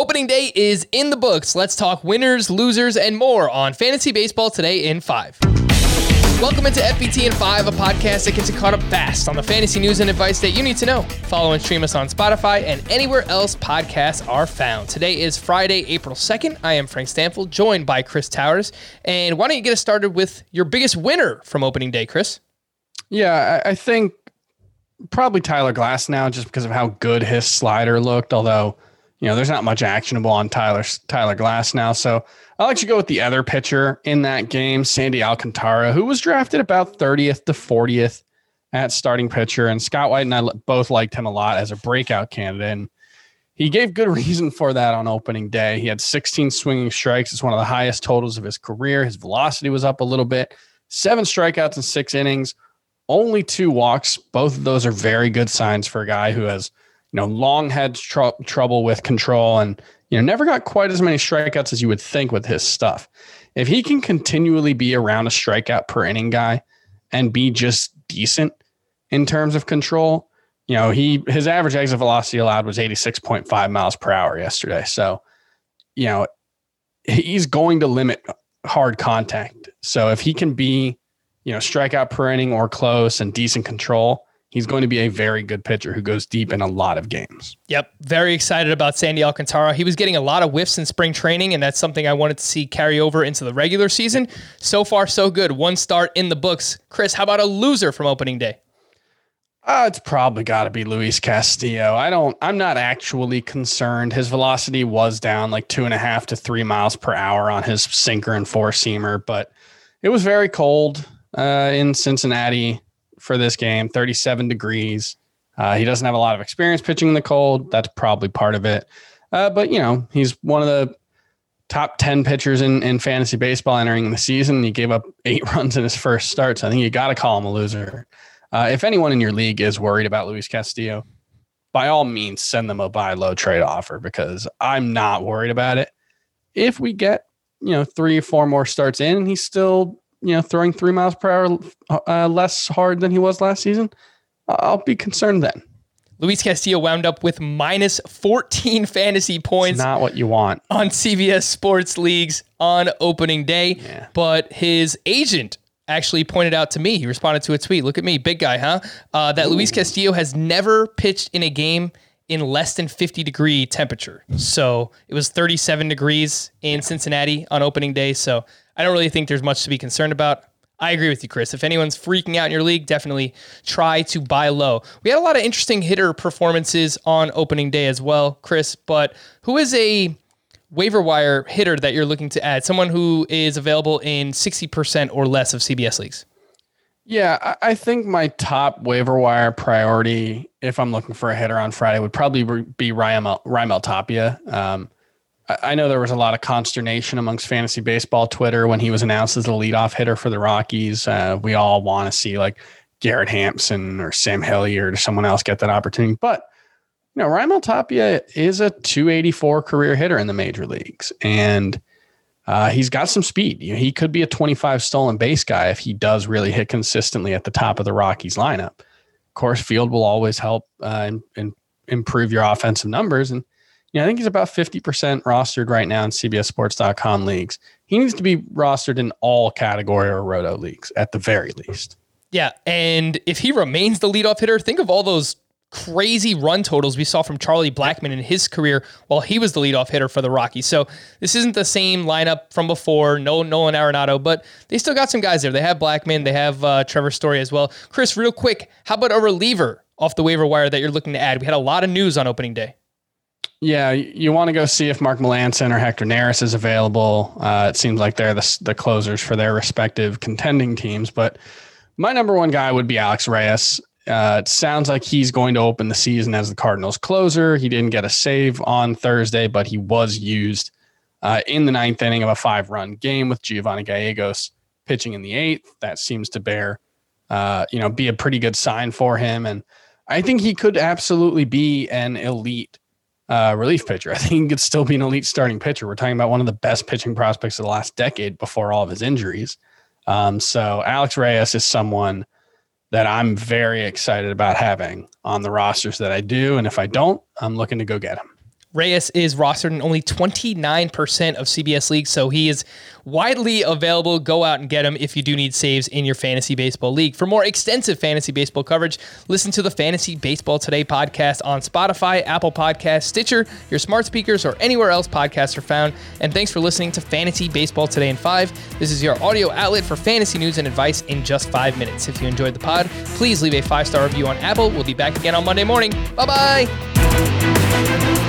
Opening day is in the books. Let's talk winners, losers, and more on Fantasy Baseball today in five. Welcome into FBT in 5, a podcast that gets you caught up fast on the fantasy news and advice that you need to know. Follow and stream us on Spotify and anywhere else podcasts are found. Today is Friday, April 2nd. I am Frank Stampfl, joined by Chris Towers. And why don't you get us started with your biggest winner from opening day, Chris? Yeah, I think probably Tyler Glasnow, just because of how good his slider looked, although you know, there's not much actionable on Tyler Tyler Glasnow. So I'll let you go with the other pitcher in that game, Sandy Alcantara, who was drafted about 30th to 40th at starting pitcher. And Scott White and I both liked him a lot as a breakout candidate. And he gave good reason for that on opening day. He had 16 swinging strikes. It's one of the highest totals of his career. His velocity was up a little bit. Seven strikeouts in six innings, only two walks. Both of those are very good signs for a guy who has you know, long had tr- trouble with control and, you know, never got quite as many strikeouts as you would think with his stuff. If he can continually be around a strikeout per inning guy and be just decent in terms of control, you know, he his average exit velocity allowed was 86.5 miles per hour yesterday. So, you know, he's going to limit hard contact. So if he can be, you know, strikeout per inning or close and decent control, he's going to be a very good pitcher who goes deep in a lot of games. Yep. Very excited about Sandy Alcantara. He was getting a lot of whiffs in spring training, and that's something I wanted to see carry over into the regular season. So far, so good. One start in the books. Chris, how about a loser from opening day? Uh, it's probably got to be Luis Castillo. I don't, I'm not actually concerned. His velocity was down like two and a half to three miles per hour on his sinker and four seamer, but it was very cold uh, in Cincinnati for this game 37 degrees. Uh, he doesn't have a lot of experience pitching in the cold. That's probably part of it. Uh, but, you know, he's one of the top 10 pitchers in, in fantasy baseball entering the season. He gave up eight runs in his first start. So I think you got to call him a loser. Uh, if anyone in your league is worried about Luis Castillo, by all means, send them a buy low trade offer because I'm not worried about it. If we get, you know, three or four more starts in and he's still you know, throwing three miles per hour uh, less hard than he was last season, I'll be concerned then. Luis Castillo wound up with minus 14 fantasy points. It's not what you want. On CBS Sports Leagues on opening day. Yeah. But his agent actually pointed out to me, he responded to a tweet. Look at me, big guy, huh? Uh, that Ooh. Luis Castillo has never pitched in a game in less than 50 degree temperature. So it was 37 degrees in. Cincinnati on opening day. So I don't really think there's much to be concerned about. I agree with you, Chris. If anyone's freaking out in your league, definitely try to buy low. We had a lot of interesting hitter performances on opening day as well, Chris. But who is a waiver wire hitter that you're looking to add? Someone who is available in 60% or less of CBS leagues. Yeah, I think my top waiver wire priority, if I'm looking for a hitter on Friday, would probably be Raimel Tapia. Um, I know there was a lot of consternation amongst fantasy baseball Twitter when he was announced as the leadoff hitter for the Rockies. Uh, we all want to see like Garrett Hampson or Sam Hilliard or someone else get that opportunity. But, you know, Raimel Tapia is a 284 career hitter in the major leagues. And uh, he's got some speed. You know, he could be a 25 stolen base guy if he does really hit consistently at the top of the Rockies lineup. Coors Field will always help uh, and, and improve your offensive numbers. And yeah, I think he's about 50% rostered right now in CBSSports.com leagues. He needs to be rostered in all category or roto leagues at the very least. Yeah. And if he remains the leadoff hitter, think of all those crazy run totals we saw from Charlie Blackmon in his career while he was the leadoff hitter for the Rockies. So this isn't the same lineup from before. No Nolan Arenado, but they still got some guys there. They have Blackman, they have uh, Trevor Story as well. Chris, real quick, how about a reliever off the waiver wire that you're looking to add? We had a lot of news on opening day. Yeah, you want to go see if Mark Melancon or Hector Neris is available. Uh, it seems like they're the, the closers for their respective contending teams. But my number one guy would be Alex Reyes. Uh, it sounds like he's going to open the season as the Cardinals closer. He didn't get a save on Thursday, but he was used uh, in the ninth inning of a five run game with Giovanny Gallegos pitching in the eighth. That seems to bear, uh, you know, be a pretty good sign for him. And I think he could absolutely be an elite uh, relief pitcher. I think he could still be an elite starting pitcher. We're talking about one of the best pitching prospects of the last decade before all of his injuries. Um, so Alex Reyes is someone that I'm very excited about having on the rosters that I do. And if I don't, I'm looking to go get him. Reyes is rostered in only 29% of CBS leagues, so he is widely available. Go out and get him if you do need saves in your fantasy baseball league. For more extensive fantasy baseball coverage, listen to the Fantasy Baseball Today podcast on Spotify, Apple Podcasts, Stitcher, your smart speakers, or anywhere else podcasts are found. And thanks for listening to Fantasy Baseball Today in 5. This is your audio outlet for fantasy news and advice in just five minutes. If you enjoyed the pod, please leave a five star review on Apple. We'll be back again on Monday morning. Bye bye.